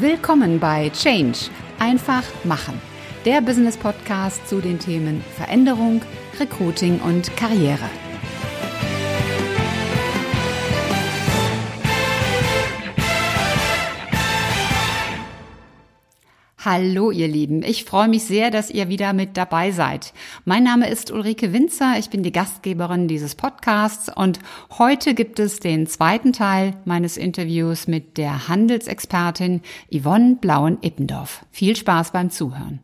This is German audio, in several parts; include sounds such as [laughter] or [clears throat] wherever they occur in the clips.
Willkommen bei Change. Einfach machen. Der Business Podcast zu den Themen Veränderung, Recruiting und Karriere. Hallo ihr Lieben, ich freue mich sehr, dass ihr wieder mit dabei seid. Mein Name ist Ulrike Winzer, ich bin die Gastgeberin dieses Podcasts und heute gibt es den zweiten Teil meines Interviews mit der Handelsexpertin Yvonne Blauen-Ippendorf. Viel Spaß beim Zuhören.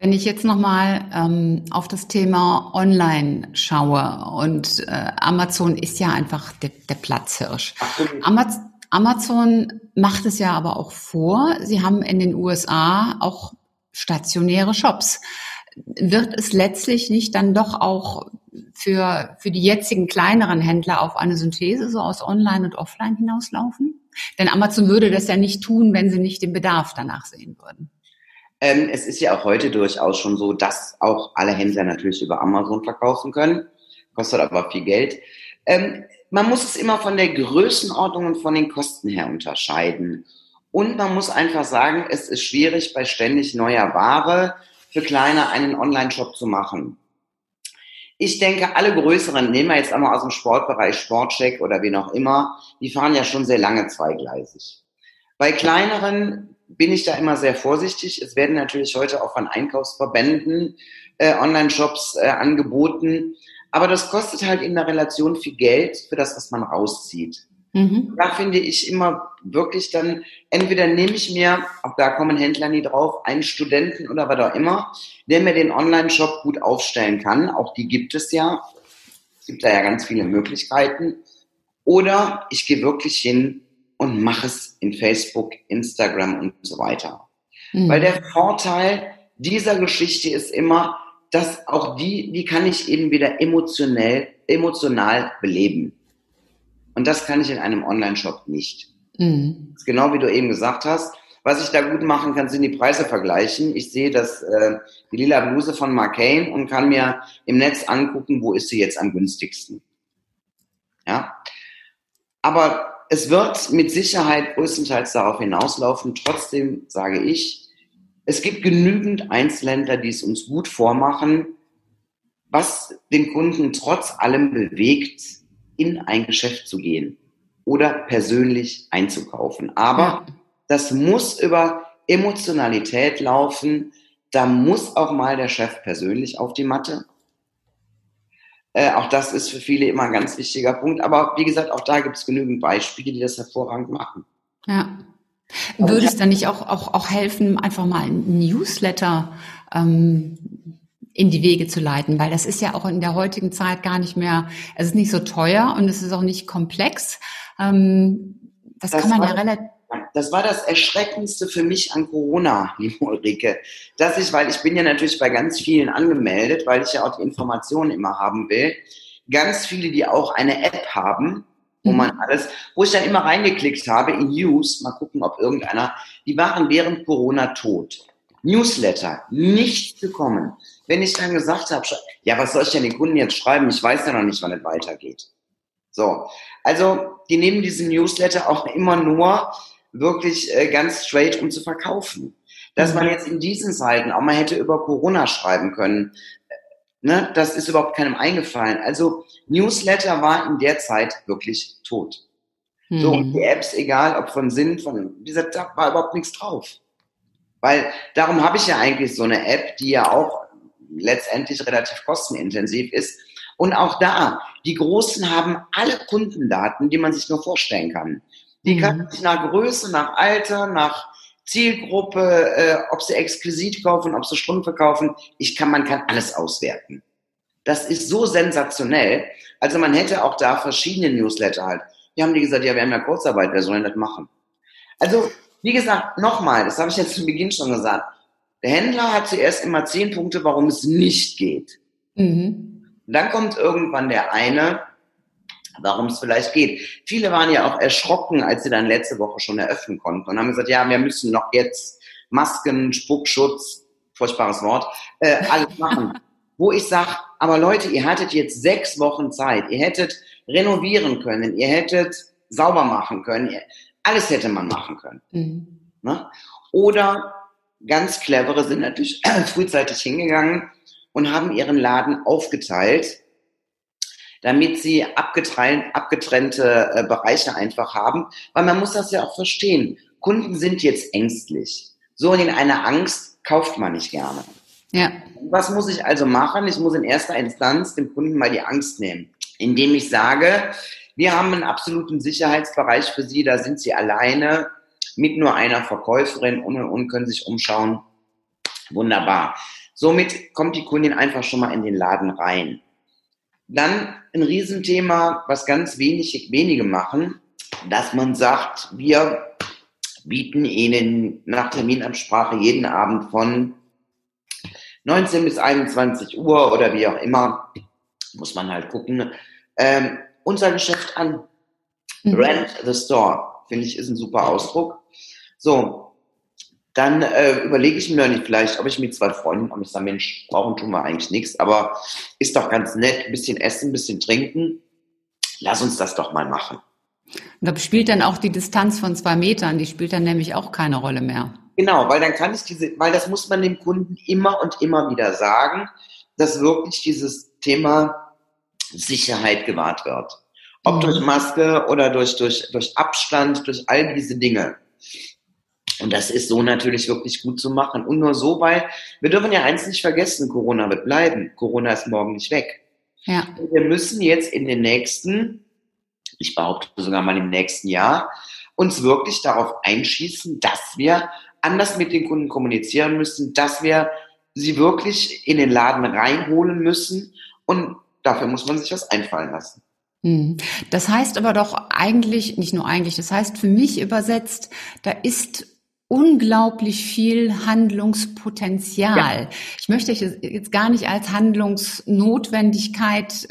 Wenn ich jetzt nochmal ähm, auf das Thema Online schaue und äh, Amazon ist ja einfach der, der Platzhirsch. Amazon Amazon macht es ja aber auch vor. Sie haben in den USA auch stationäre Shops. Wird es letztlich nicht dann doch auch für, für die jetzigen kleineren Händler auf eine Synthese so aus Online und Offline hinauslaufen? Denn Amazon würde das ja nicht tun, wenn sie nicht den Bedarf danach sehen würden. Ähm, es ist ja auch heute durchaus schon so, dass auch alle Händler natürlich über Amazon verkaufen können. Kostet aber viel Geld. Ähm, man muss es immer von der Größenordnung und von den Kosten her unterscheiden. Und man muss einfach sagen, es ist schwierig, bei ständig neuer Ware für Kleine einen Online-Shop zu machen. Ich denke, alle größeren, nehmen wir jetzt einmal aus dem Sportbereich Sportcheck oder wie noch immer, die fahren ja schon sehr lange zweigleisig. Bei kleineren bin ich da immer sehr vorsichtig. Es werden natürlich heute auch von Einkaufsverbänden äh, Online-Shops äh, angeboten. Aber das kostet halt in der Relation viel Geld für das, was man rauszieht. Mhm. Da finde ich immer wirklich dann, entweder nehme ich mir, auch da kommen Händler nie drauf, einen Studenten oder was auch immer, der mir den Online-Shop gut aufstellen kann. Auch die gibt es ja. Es gibt da ja ganz viele Möglichkeiten. Oder ich gehe wirklich hin und mache es in Facebook, Instagram und so weiter. Mhm. Weil der Vorteil dieser Geschichte ist immer, dass auch die, die kann ich eben wieder emotionell, emotional beleben. Und das kann ich in einem Online-Shop nicht. Mhm. genau wie du eben gesagt hast. Was ich da gut machen kann, sind die Preise vergleichen. Ich sehe das, äh, die lila Bluse von Marcane und kann mir im Netz angucken, wo ist sie jetzt am günstigsten. Ja. Aber es wird mit Sicherheit größtenteils darauf hinauslaufen. Trotzdem sage ich, es gibt genügend Einzelhändler, die es uns gut vormachen, was den Kunden trotz allem bewegt, in ein Geschäft zu gehen oder persönlich einzukaufen. Aber das muss über Emotionalität laufen. Da muss auch mal der Chef persönlich auf die Matte. Äh, auch das ist für viele immer ein ganz wichtiger Punkt. Aber wie gesagt, auch da gibt es genügend Beispiele, die das hervorragend machen. Ja. Würde es dann nicht auch, auch, auch helfen, einfach mal ein Newsletter ähm, in die Wege zu leiten? Weil das ist ja auch in der heutigen Zeit gar nicht mehr, es ist nicht so teuer und es ist auch nicht komplex. Ähm, das, das kann man ja relativ das war das Erschreckendste für mich an Corona, [laughs] liebe Ulrike. Dass ich, weil ich bin ja natürlich bei ganz vielen angemeldet, weil ich ja auch die Informationen immer haben will. Ganz viele, die auch eine App haben, wo man mhm. alles, wo ich dann immer reingeklickt habe in News, mal gucken, ob irgendeiner, die waren während Corona tot. Newsletter, nicht gekommen. Wenn ich dann gesagt habe, ja, was soll ich denn den Kunden jetzt schreiben? Ich weiß ja noch nicht, wann es weitergeht. So, also die nehmen diesen Newsletter auch immer nur wirklich äh, ganz straight, um zu verkaufen. Dass man mhm. jetzt in diesen Zeiten auch mal hätte über Corona schreiben können, Ne, das ist überhaupt keinem eingefallen. Also Newsletter war in der Zeit wirklich tot. Mhm. So, und die Apps, egal ob von Sinn, von dieser, da war überhaupt nichts drauf. Weil darum habe ich ja eigentlich so eine App, die ja auch letztendlich relativ kostenintensiv ist. Und auch da, die Großen haben alle Kundendaten, die man sich nur vorstellen kann. Die mhm. kann sich nach Größe, nach Alter, nach Zielgruppe, äh, ob sie exquisit kaufen, ob sie Strümpfe kaufen. Ich kann, man kann alles auswerten. Das ist so sensationell. Also man hätte auch da verschiedene Newsletter halt. Die haben die gesagt, ja, wir haben ja Kurzarbeit, wer soll denn das machen? Also, wie gesagt, nochmal, das habe ich jetzt zu Beginn schon gesagt. Der Händler hat zuerst immer zehn Punkte, warum es nicht geht. Mhm. Dann kommt irgendwann der eine, warum es vielleicht geht. Viele waren ja auch erschrocken, als sie dann letzte Woche schon eröffnen konnten und haben gesagt, ja, wir müssen noch jetzt Masken, Spuckschutz, furchtbares Wort, äh, alles machen. [laughs] Wo ich sage, aber Leute, ihr hattet jetzt sechs Wochen Zeit, ihr hättet renovieren können, ihr hättet sauber machen können. Alles hätte man machen können. Mhm. Ne? Oder ganz clevere sind natürlich [clears throat] frühzeitig hingegangen und haben ihren Laden aufgeteilt, damit sie abgetrennte äh, Bereiche einfach haben. Weil man muss das ja auch verstehen. Kunden sind jetzt ängstlich. So in einer Angst kauft man nicht gerne. Ja. Was muss ich also machen? Ich muss in erster Instanz dem Kunden mal die Angst nehmen, indem ich sage, wir haben einen absoluten Sicherheitsbereich für Sie, da sind Sie alleine mit nur einer Verkäuferin und und und können sich umschauen. Wunderbar. Somit kommt die Kundin einfach schon mal in den Laden rein. Dann ein Riesenthema, was ganz wenig, wenige machen, dass man sagt, wir bieten Ihnen nach Terminabsprache jeden Abend von 19 bis 21 Uhr oder wie auch immer, muss man halt gucken, ähm, unser Geschäft an. Mhm. Rent the Store, finde ich, ist ein super Ausdruck. So, dann äh, überlege ich mir nicht vielleicht, ob ich mit zwei Freunden, ob ich sage, Mensch, brauchen tun wir eigentlich nichts, aber ist doch ganz nett, ein bisschen essen, ein bisschen trinken. Lass uns das doch mal machen. Da spielt dann auch die Distanz von zwei Metern, die spielt dann nämlich auch keine Rolle mehr. Genau, weil dann kann ich diese, weil das muss man dem Kunden immer und immer wieder sagen, dass wirklich dieses Thema Sicherheit gewahrt wird. Ob mhm. durch Maske oder durch, durch, durch Abstand, durch all diese Dinge. Und das ist so natürlich wirklich gut zu machen. Und nur so, weil wir dürfen ja eins nicht vergessen, Corona wird bleiben. Corona ist morgen nicht weg. Ja. Wir müssen jetzt in den nächsten ich behaupte sogar mal im nächsten Jahr, uns wirklich darauf einschießen, dass wir anders mit den Kunden kommunizieren müssen, dass wir sie wirklich in den Laden reinholen müssen und dafür muss man sich was einfallen lassen. Hm. Das heißt aber doch eigentlich, nicht nur eigentlich, das heißt für mich übersetzt, da ist unglaublich viel Handlungspotenzial. Ja. Ich möchte jetzt gar nicht als Handlungsnotwendigkeit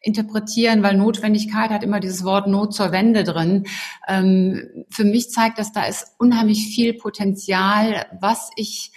interpretieren, weil Notwendigkeit hat immer dieses Wort Not zur Wende drin. Ähm, für mich zeigt das, da ist unheimlich viel Potenzial, was ich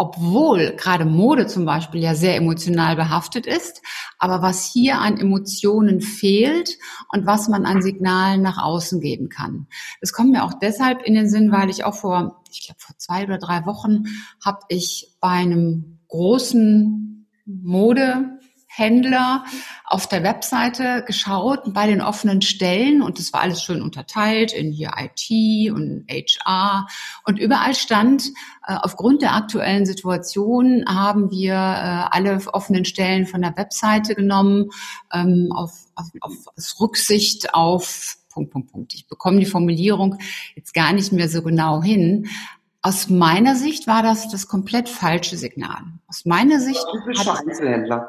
obwohl gerade Mode zum Beispiel ja sehr emotional behaftet ist, aber was hier an Emotionen fehlt und was man an Signalen nach außen geben kann. Es kommt mir auch deshalb in den Sinn, weil ich auch vor, ich glaube vor zwei oder drei Wochen habe ich bei einem großen Mode Händler auf der Webseite geschaut bei den offenen Stellen und das war alles schön unterteilt in hier IT und HR und überall stand, äh, aufgrund der aktuellen Situation haben wir äh, alle offenen Stellen von der Webseite genommen, ähm, auf, auf, auf Rücksicht auf Punkt, Punkt, Punkt. Ich bekomme die Formulierung jetzt gar nicht mehr so genau hin, aus meiner Sicht war das das komplett falsche Signal. Aus meiner Sicht. Typischer Einzelhändler.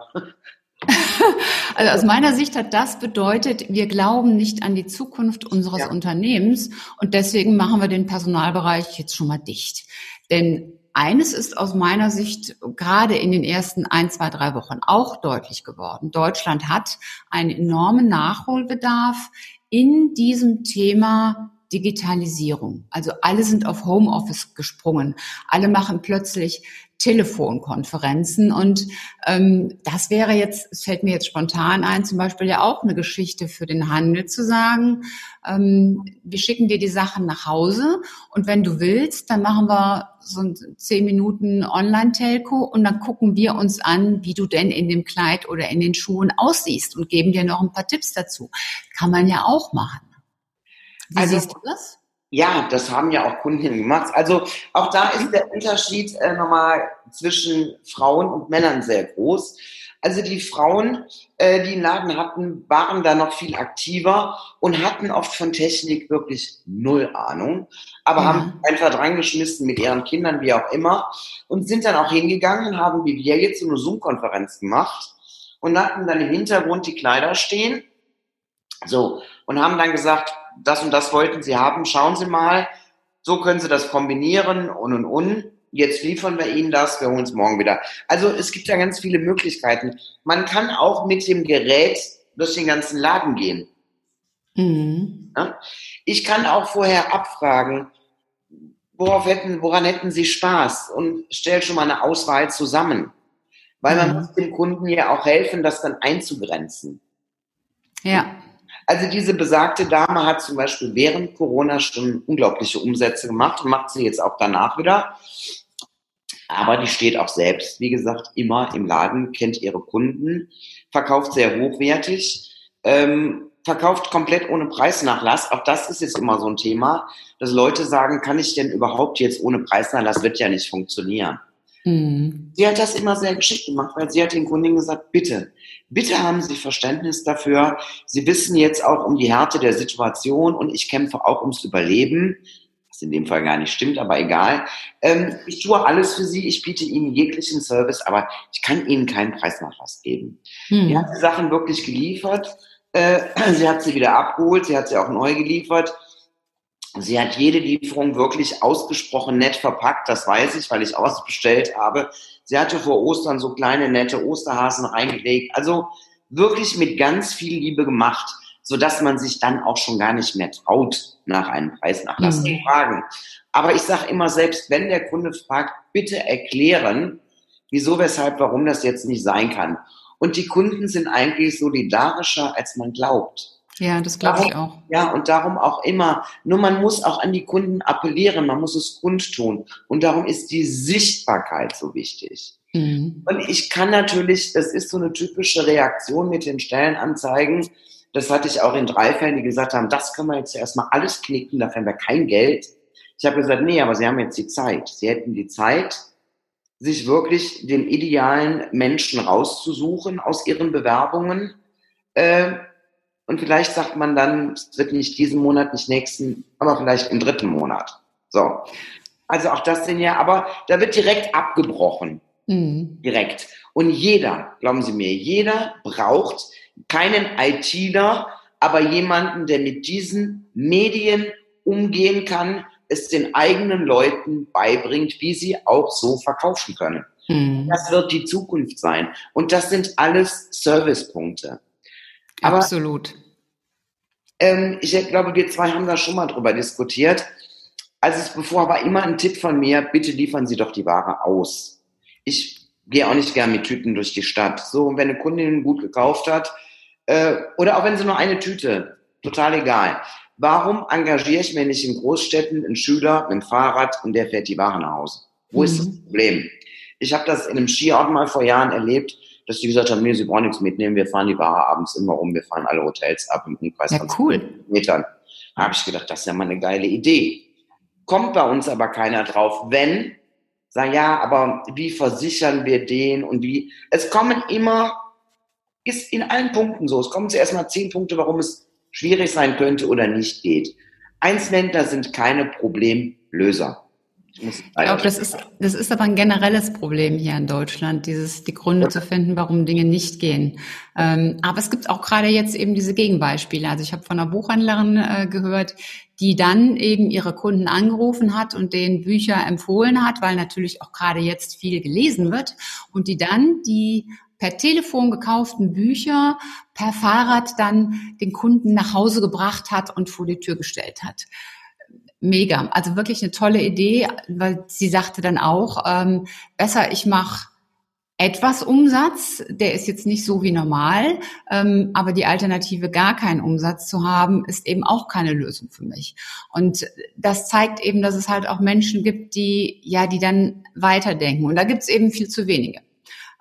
[laughs] also aus meiner Sicht hat das bedeutet, wir glauben nicht an die Zukunft unseres ja. Unternehmens und deswegen machen wir den Personalbereich jetzt schon mal dicht. Denn eines ist aus meiner Sicht gerade in den ersten ein, zwei, drei Wochen auch deutlich geworden. Deutschland hat einen enormen Nachholbedarf in diesem Thema Digitalisierung. Also alle sind auf Homeoffice gesprungen. Alle machen plötzlich Telefonkonferenzen. Und ähm, das wäre jetzt, es fällt mir jetzt spontan ein, zum Beispiel ja auch eine Geschichte für den Handel zu sagen, ähm, wir schicken dir die Sachen nach Hause und wenn du willst, dann machen wir so zehn Minuten Online-Telco und dann gucken wir uns an, wie du denn in dem Kleid oder in den Schuhen aussiehst und geben dir noch ein paar Tipps dazu. Kann man ja auch machen. Wie also, siehst du das? Ja, das haben ja auch Kundinnen gemacht. Also auch da ist der Unterschied äh, nochmal zwischen Frauen und Männern sehr groß. Also die Frauen, äh, die einen Laden hatten, waren da noch viel aktiver und hatten oft von Technik wirklich null Ahnung, aber ja. haben einfach dran geschmissen mit ihren Kindern, wie auch immer, und sind dann auch hingegangen und haben, wie wir jetzt, so eine Zoom-Konferenz gemacht und hatten dann im Hintergrund die Kleider stehen. So, und haben dann gesagt, das und das wollten Sie haben, schauen Sie mal, so können Sie das kombinieren und und und. Jetzt liefern wir Ihnen das, wir holen es morgen wieder. Also es gibt ja ganz viele Möglichkeiten. Man kann auch mit dem Gerät durch den ganzen Laden gehen. Mhm. Ja? Ich kann auch vorher abfragen, worauf hätten, woran hätten Sie Spaß und stell schon mal eine Auswahl zusammen. Weil man mhm. muss dem Kunden ja auch helfen, das dann einzugrenzen. Ja. Also diese besagte Dame hat zum Beispiel während Corona schon unglaubliche Umsätze gemacht und macht sie jetzt auch danach wieder. Aber die steht auch selbst, wie gesagt, immer im Laden, kennt ihre Kunden, verkauft sehr hochwertig, ähm, verkauft komplett ohne Preisnachlass. Auch das ist jetzt immer so ein Thema, dass Leute sagen, kann ich denn überhaupt jetzt ohne Preisnachlass? Wird ja nicht funktionieren. Mhm. Sie hat das immer sehr geschickt gemacht, weil sie hat den Kunden gesagt, bitte, bitte haben Sie Verständnis dafür. Sie wissen jetzt auch um die Härte der Situation und ich kämpfe auch ums Überleben was in dem Fall gar nicht stimmt, aber egal. Ähm, ich tue alles für Sie, ich biete Ihnen jeglichen Service, aber ich kann Ihnen keinen Preisnachlass geben. Hm. Sie hat die Sachen wirklich geliefert, äh, [clears throat] sie hat sie wieder abgeholt, sie hat sie auch neu geliefert. Sie hat jede Lieferung wirklich ausgesprochen nett verpackt, das weiß ich, weil ich ausbestellt habe. Sie hatte vor Ostern so kleine nette Osterhasen reingelegt. Also wirklich mit ganz viel Liebe gemacht so dass man sich dann auch schon gar nicht mehr traut, nach einem Preisnachlass mhm. zu fragen. Aber ich sage immer, selbst wenn der Kunde fragt, bitte erklären, wieso, weshalb, warum das jetzt nicht sein kann. Und die Kunden sind eigentlich solidarischer, als man glaubt. Ja, das glaube ich auch. Ja, und darum auch immer. Nur man muss auch an die Kunden appellieren, man muss es kundtun. Und darum ist die Sichtbarkeit so wichtig. Mhm. Und ich kann natürlich, das ist so eine typische Reaktion mit den Stellenanzeigen, das hatte ich auch in drei Fällen, die gesagt haben, das können wir jetzt erstmal alles knicken, dafür haben wir kein Geld. Ich habe gesagt, nee, aber Sie haben jetzt die Zeit. Sie hätten die Zeit, sich wirklich den idealen Menschen rauszusuchen aus Ihren Bewerbungen. Äh, und vielleicht sagt man dann, es wird nicht diesen Monat, nicht nächsten, aber vielleicht im dritten Monat. So. Also auch das sind ja, aber da wird direkt abgebrochen. Mhm. Direkt. Und jeder, glauben Sie mir, jeder braucht keinen ITler, aber jemanden, der mit diesen Medien umgehen kann, es den eigenen Leuten beibringt, wie sie auch so verkaufen können. Hm. Das wird die Zukunft sein. Und das sind alles Servicepunkte. Aber, Absolut. Ähm, ich glaube, wir zwei haben da schon mal drüber diskutiert. Als es bevor war immer ein Tipp von mir, bitte liefern Sie doch die Ware aus. Ich gehe auch nicht gern mit Tüten durch die Stadt. So, wenn eine Kundin gut gekauft hat, äh, oder auch wenn sie nur eine Tüte, total egal. Warum engagiere ich mir nicht in Großstädten einen Schüler mit dem Fahrrad und der fährt die Ware nach Hause? Wo mhm. ist das mhm. Problem? Ich habe das in einem Skiort mal vor Jahren erlebt, dass die gesagt haben, nee, sie brauchen nichts mitnehmen, wir fahren die Ware abends immer rum, wir fahren alle Hotels ab im Umkreis ja, von cool. Metern. Da habe ich gedacht, das ist ja mal eine geile Idee. Kommt bei uns aber keiner drauf, wenn, sagen, ja, aber wie versichern wir den und wie, es kommen immer ist in allen Punkten so. Es kommen zuerst mal zehn Punkte, warum es schwierig sein könnte oder nicht geht. Einzelhändler sind keine Problemlöser. Ich, glaube, das ist, das ist aber ein generelles Problem hier in Deutschland, dieses, die Gründe zu finden, warum Dinge nicht gehen. Ähm, aber es gibt auch gerade jetzt eben diese Gegenbeispiele. Also ich habe von einer Buchhändlerin äh, gehört, die dann eben ihre Kunden angerufen hat und denen Bücher empfohlen hat, weil natürlich auch gerade jetzt viel gelesen wird und die dann die per Telefon gekauften Bücher per Fahrrad dann den Kunden nach Hause gebracht hat und vor die Tür gestellt hat. Mega, also wirklich eine tolle Idee, weil sie sagte dann auch, ähm, besser ich mache etwas Umsatz, der ist jetzt nicht so wie normal, ähm, aber die Alternative, gar keinen Umsatz zu haben, ist eben auch keine Lösung für mich. Und das zeigt eben, dass es halt auch Menschen gibt, die ja, die dann weiterdenken. Und da gibt es eben viel zu wenige.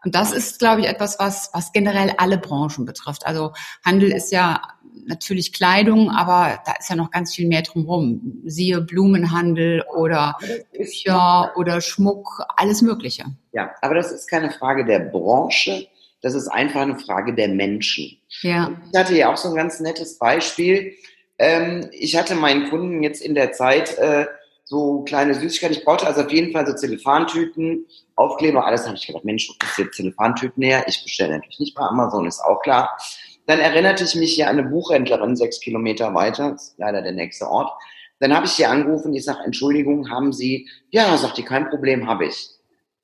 Und das ist, glaube ich, etwas, was, was generell alle Branchen betrifft. Also Handel ist ja natürlich Kleidung, aber da ist ja noch ganz viel mehr drumherum. Siehe Blumenhandel oder Bücher oder Schmuck, alles Mögliche. Ja, aber das ist keine Frage der Branche, das ist einfach eine Frage der Menschen. Ja. Ich hatte ja auch so ein ganz nettes Beispiel. Ähm, ich hatte meinen Kunden jetzt in der Zeit äh, so kleine Süßigkeiten. Ich brauchte also auf jeden Fall so Zellofantüten, Aufkleber, alles. Da habe ich gedacht, Mensch, wo ist jetzt Zellofantüten her? Ich bestelle natürlich nicht bei Amazon, ist auch klar. Dann erinnerte ich mich hier an eine Buchhändlerin, sechs Kilometer weiter, ist leider der nächste Ort. Dann habe ich sie angerufen, ich sage, Entschuldigung, haben Sie, ja, sagt die, kein Problem, habe ich.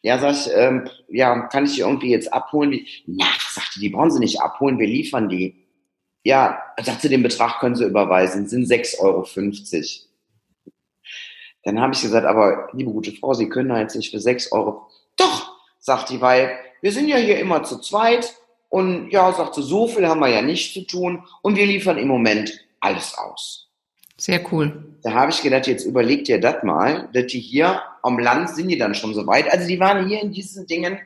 Ja, sag ich, ähm, ja, kann ich die irgendwie jetzt abholen? Die, na, sagte die, brauchen Sie nicht abholen, wir liefern die. Ja, sagte, den Betrag können Sie überweisen, sind 6,50 Euro. Dann habe ich gesagt, aber liebe gute Frau, Sie können da jetzt nicht für sechs Euro. Doch, sagt die, weil wir sind ja hier immer zu zweit Und ja, sagt sie, so viel haben wir ja nicht zu tun und wir liefern im Moment alles aus. Sehr cool. Da habe ich gedacht, jetzt überleg dir das mal, dass die hier am Land sind die dann schon so weit. Also die waren hier in diesen Dingen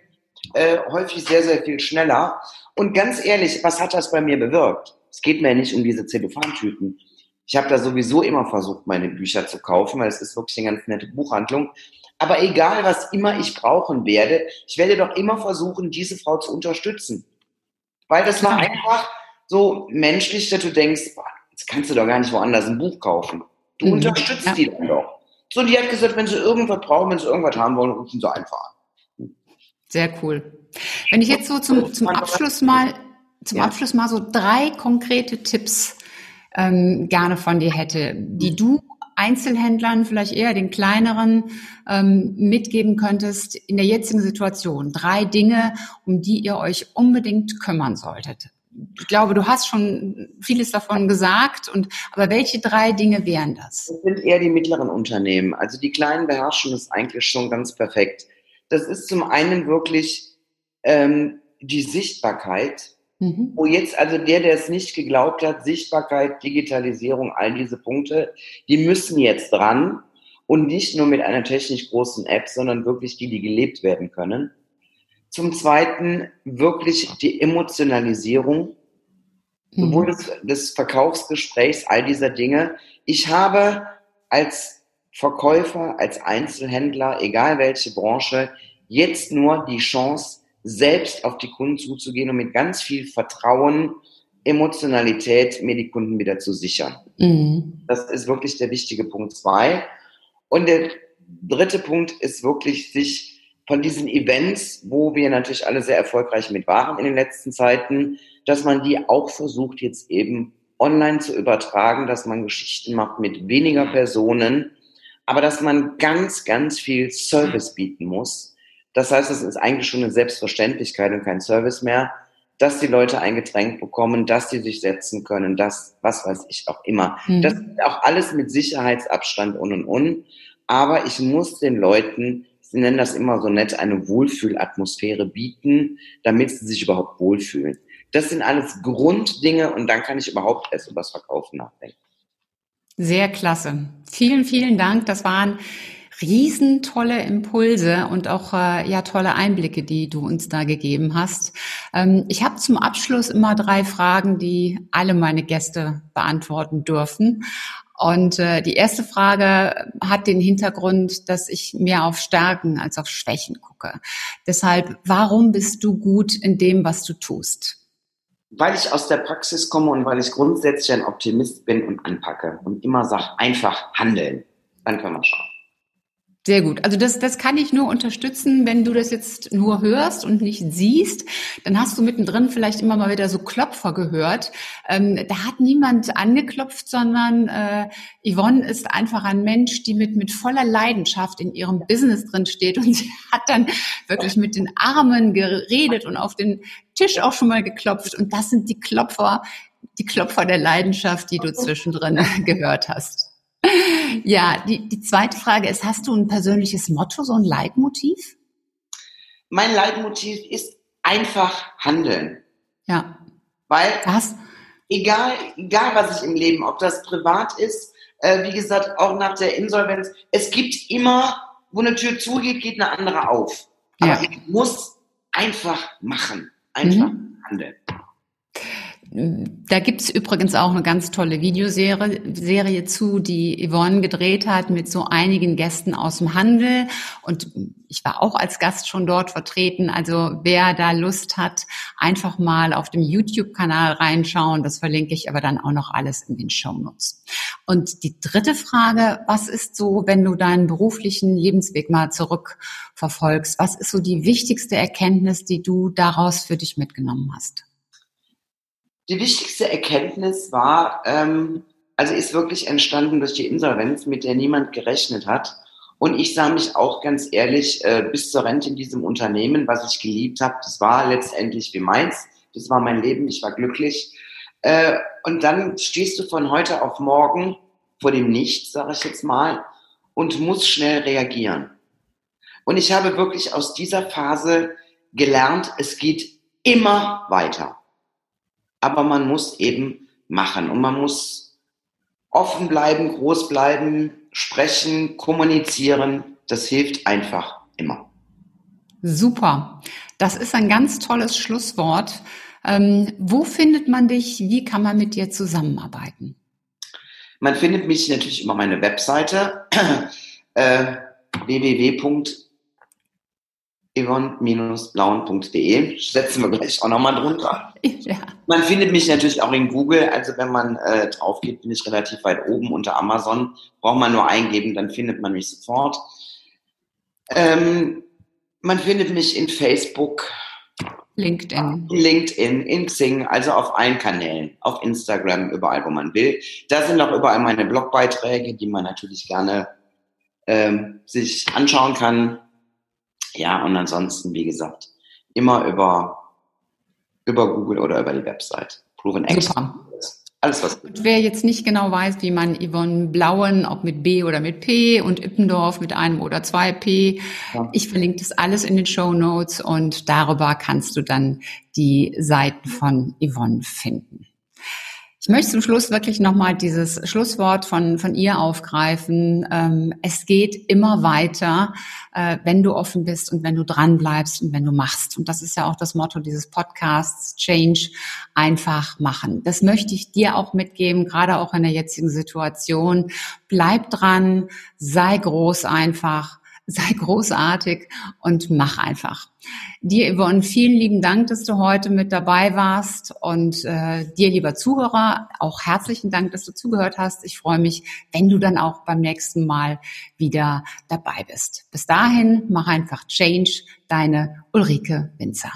äh, häufig sehr, sehr viel schneller. Und ganz ehrlich, was hat das bei mir bewirkt? Es geht mir ja nicht um diese Zellophantüten. Ich habe da sowieso immer versucht, meine Bücher zu kaufen, weil es ist wirklich eine ganz nette Buchhandlung. Aber egal, was immer ich brauchen werde, ich werde doch immer versuchen, diese Frau zu unterstützen. Weil das war einfach so menschlich, dass du denkst, boah, jetzt kannst du doch gar nicht woanders ein Buch kaufen. Du mhm. unterstützt ja. die dann doch. So, die hat gesagt, wenn sie irgendwas brauchen, wenn sie irgendwas haben wollen, rufen sie einfach an. Sehr cool. Wenn ich jetzt so zum, zum Abschluss mal, zum ja. Abschluss mal so drei konkrete Tipps ähm, gerne von dir hätte, die du Einzelhändlern, vielleicht eher den kleineren, ähm, mitgeben könntest in der jetzigen Situation? Drei Dinge, um die ihr euch unbedingt kümmern solltet. Ich glaube, du hast schon vieles davon gesagt, und, aber welche drei Dinge wären das? Das sind eher die mittleren Unternehmen. Also die kleinen beherrschen das eigentlich schon ganz perfekt. Das ist zum einen wirklich ähm, die Sichtbarkeit Mhm. Wo jetzt also der, der es nicht geglaubt hat, Sichtbarkeit, Digitalisierung, all diese Punkte, die müssen jetzt dran und nicht nur mit einer technisch großen App, sondern wirklich die, die gelebt werden können. Zum Zweiten wirklich die Emotionalisierung, mhm. sowohl des, des Verkaufsgesprächs, all dieser Dinge. Ich habe als Verkäufer, als Einzelhändler, egal welche Branche, jetzt nur die Chance, selbst auf die Kunden zuzugehen und mit ganz viel Vertrauen, Emotionalität mir die Kunden wieder zu sichern. Mhm. Das ist wirklich der wichtige Punkt zwei. Und der dritte Punkt ist wirklich sich von diesen Events, wo wir natürlich alle sehr erfolgreich mit waren in den letzten Zeiten, dass man die auch versucht jetzt eben online zu übertragen, dass man Geschichten macht mit weniger Personen, aber dass man ganz, ganz viel Service bieten muss das heißt, es ist eigentlich schon eine Selbstverständlichkeit und kein Service mehr, dass die Leute ein Getränk bekommen, dass sie sich setzen können, das, was weiß ich auch immer. Mhm. Das ist auch alles mit Sicherheitsabstand und und und. Aber ich muss den Leuten, sie nennen das immer so nett, eine Wohlfühlatmosphäre bieten, damit sie sich überhaupt wohlfühlen. Das sind alles Grunddinge und dann kann ich überhaupt erst über das Verkaufen nachdenken. Sehr klasse. Vielen, vielen Dank. Das waren riesentolle Impulse und auch äh, ja tolle Einblicke, die du uns da gegeben hast. Ähm, ich habe zum Abschluss immer drei Fragen, die alle meine Gäste beantworten dürfen. Und äh, die erste Frage hat den Hintergrund, dass ich mehr auf Stärken als auf Schwächen gucke. Deshalb, warum bist du gut in dem, was du tust? Weil ich aus der Praxis komme und weil ich grundsätzlich ein Optimist bin und anpacke und immer sage, einfach handeln. Dann können wir schauen. Sehr gut. Also das, das kann ich nur unterstützen, wenn du das jetzt nur hörst und nicht siehst. Dann hast du mittendrin vielleicht immer mal wieder so Klopfer gehört. Ähm, da hat niemand angeklopft, sondern äh, Yvonne ist einfach ein Mensch, die mit, mit voller Leidenschaft in ihrem Business drin steht und sie hat dann wirklich mit den Armen geredet und auf den Tisch auch schon mal geklopft. Und das sind die Klopfer, die Klopfer der Leidenschaft, die du zwischendrin [laughs] gehört hast. Ja, die, die zweite Frage ist, hast du ein persönliches Motto, so ein Leitmotiv? Mein Leitmotiv ist einfach handeln. Ja. Weil das? egal, egal was ich im Leben, ob das privat ist, äh, wie gesagt, auch nach der Insolvenz, es gibt immer, wo eine Tür zugeht, geht eine andere auf. Aber ja. ich muss einfach machen, einfach mhm. handeln. Da gibt's übrigens auch eine ganz tolle Videoserie Serie zu, die Yvonne gedreht hat mit so einigen Gästen aus dem Handel. Und ich war auch als Gast schon dort vertreten. Also wer da Lust hat, einfach mal auf dem YouTube-Kanal reinschauen. Das verlinke ich aber dann auch noch alles in den Show Notes. Und die dritte Frage, was ist so, wenn du deinen beruflichen Lebensweg mal zurückverfolgst? Was ist so die wichtigste Erkenntnis, die du daraus für dich mitgenommen hast? Die wichtigste Erkenntnis war, ähm, also ist wirklich entstanden durch die Insolvenz, mit der niemand gerechnet hat. Und ich sah mich auch ganz ehrlich äh, bis zur Rente in diesem Unternehmen, was ich geliebt habe. Das war letztendlich wie meins. Das war mein Leben. Ich war glücklich. Äh, und dann stehst du von heute auf morgen vor dem Nichts, sage ich jetzt mal, und musst schnell reagieren. Und ich habe wirklich aus dieser Phase gelernt, es geht immer weiter. Aber man muss eben machen und man muss offen bleiben, groß bleiben, sprechen, kommunizieren. Das hilft einfach immer. Super. Das ist ein ganz tolles Schlusswort. Ähm, wo findet man dich? Wie kann man mit dir zusammenarbeiten? Man findet mich natürlich über meine Webseite [clears throat] äh, www.yvonne-blauen.de. Setzen wir gleich auch nochmal drunter. [laughs] Ja. Man findet mich natürlich auch in Google. Also wenn man äh, drauf geht, bin ich relativ weit oben unter Amazon. Braucht man nur eingeben, dann findet man mich sofort. Ähm, man findet mich in Facebook, LinkedIn. LinkedIn, in Xing, also auf allen Kanälen, auf Instagram, überall, wo man will. Da sind auch überall meine Blogbeiträge, die man natürlich gerne ähm, sich anschauen kann. Ja, und ansonsten, wie gesagt, immer über, über Google oder über die Website. Proven Super. Alles was. Und wer jetzt nicht genau weiß, wie man Yvonne Blauen, ob mit B oder mit P und Ippendorf mit einem oder zwei P, ja. ich verlinke das alles in den Show Notes und darüber kannst du dann die Seiten von Yvonne finden. Ich möchte zum Schluss wirklich nochmal dieses Schlusswort von, von ihr aufgreifen. Ähm, es geht immer weiter, äh, wenn du offen bist und wenn du dran bleibst und wenn du machst. Und das ist ja auch das Motto dieses Podcasts, Change, einfach machen. Das möchte ich dir auch mitgeben, gerade auch in der jetzigen Situation. Bleib dran, sei groß einfach sei großartig und mach einfach. Dir, Yvonne, vielen lieben Dank, dass du heute mit dabei warst und äh, dir, lieber Zuhörer, auch herzlichen Dank, dass du zugehört hast. Ich freue mich, wenn du dann auch beim nächsten Mal wieder dabei bist. Bis dahin, mach einfach Change, deine Ulrike Winzer.